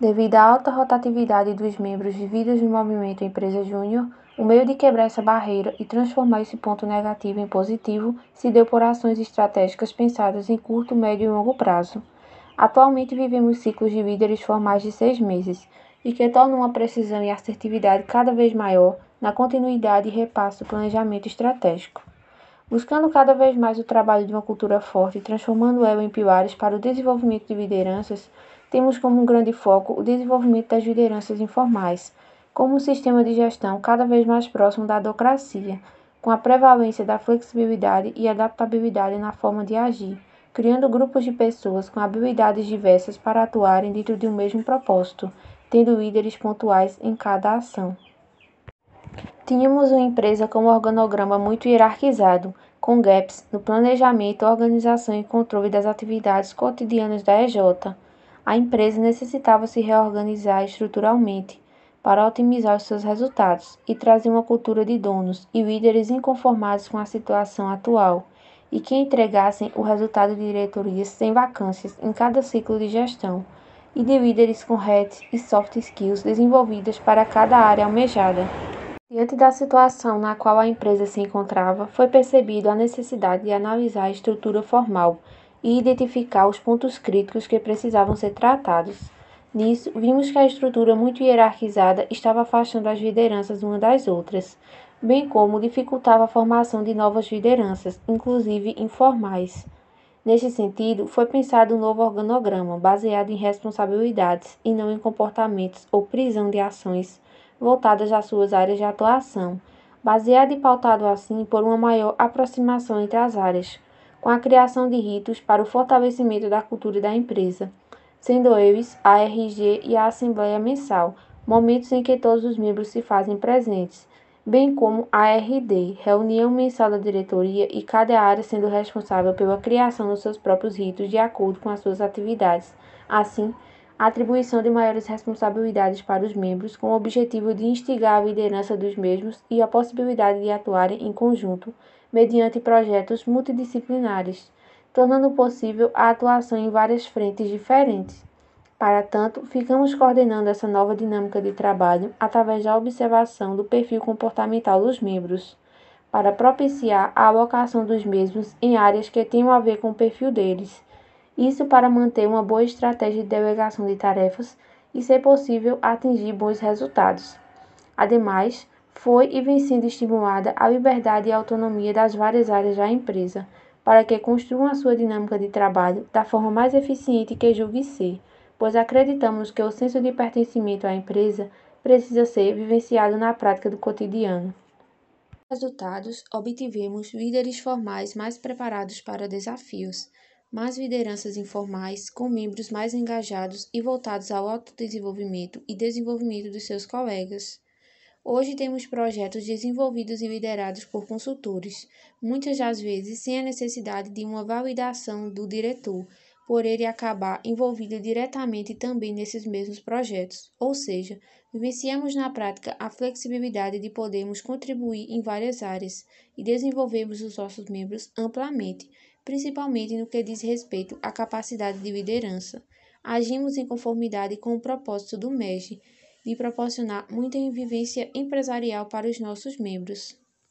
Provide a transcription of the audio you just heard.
Devido à alta rotatividade dos membros vividos no movimento Empresa Júnior, o meio de quebrar essa barreira e transformar esse ponto negativo em positivo se deu por ações estratégicas pensadas em curto, médio e longo prazo. Atualmente vivemos ciclos de líderes formais de seis meses, e que tornam uma precisão e assertividade cada vez maior na continuidade e repasse do planejamento estratégico. Buscando cada vez mais o trabalho de uma cultura forte e transformando ela em pilares para o desenvolvimento de lideranças, temos como um grande foco o desenvolvimento das lideranças informais, como um sistema de gestão cada vez mais próximo da adocracia, com a prevalência da flexibilidade e adaptabilidade na forma de agir, criando grupos de pessoas com habilidades diversas para atuarem dentro de um mesmo propósito, tendo líderes pontuais em cada ação. Tínhamos uma empresa com um organograma muito hierarquizado, com gaps no planejamento, organização e controle das atividades cotidianas da EJ a empresa necessitava se reorganizar estruturalmente para otimizar os seus resultados e trazer uma cultura de donos e líderes inconformados com a situação atual e que entregassem o resultado de diretorias sem vacâncias em cada ciclo de gestão e de líderes com hard e soft skills desenvolvidas para cada área almejada. Diante da situação na qual a empresa se encontrava, foi percebido a necessidade de analisar a estrutura formal e identificar os pontos críticos que precisavam ser tratados. Nisso, vimos que a estrutura muito hierarquizada estava afastando as lideranças uma das outras, bem como dificultava a formação de novas lideranças, inclusive informais. Neste sentido, foi pensado um novo organograma, baseado em responsabilidades e não em comportamentos ou prisão de ações voltadas às suas áreas de atuação, baseado e pautado assim por uma maior aproximação entre as áreas, com a criação de ritos para o fortalecimento da cultura da empresa, sendo eles a RG e a Assembleia Mensal, momentos em que todos os membros se fazem presentes, bem como a RD, reunião mensal da diretoria e cada área sendo responsável pela criação dos seus próprios ritos de acordo com as suas atividades. Assim, a atribuição de maiores responsabilidades para os membros, com o objetivo de instigar a liderança dos mesmos e a possibilidade de atuarem em conjunto, mediante projetos multidisciplinares, tornando possível a atuação em várias frentes diferentes. Para tanto, ficamos coordenando essa nova dinâmica de trabalho através da observação do perfil comportamental dos membros, para propiciar a alocação dos mesmos em áreas que tenham a ver com o perfil deles. Isso para manter uma boa estratégia de delegação de tarefas e, ser possível, atingir bons resultados. Ademais, foi e vem sendo estimulada a liberdade e autonomia das várias áreas da empresa, para que construam a sua dinâmica de trabalho da forma mais eficiente que julgue ser, pois acreditamos que o senso de pertencimento à empresa precisa ser vivenciado na prática do cotidiano. Resultados: obtivemos líderes formais mais preparados para desafios, mais lideranças informais com membros mais engajados e voltados ao autodesenvolvimento e desenvolvimento dos seus colegas. Hoje temos projetos desenvolvidos e liderados por consultores, muitas das vezes sem a necessidade de uma validação do diretor, por ele acabar envolvido diretamente também nesses mesmos projetos. Ou seja, vivenciamos na prática a flexibilidade de podermos contribuir em várias áreas e desenvolvermos os nossos membros amplamente, principalmente no que diz respeito à capacidade de liderança. Agimos em conformidade com o propósito do MEG de proporcionar muita vivência empresarial para os nossos membros.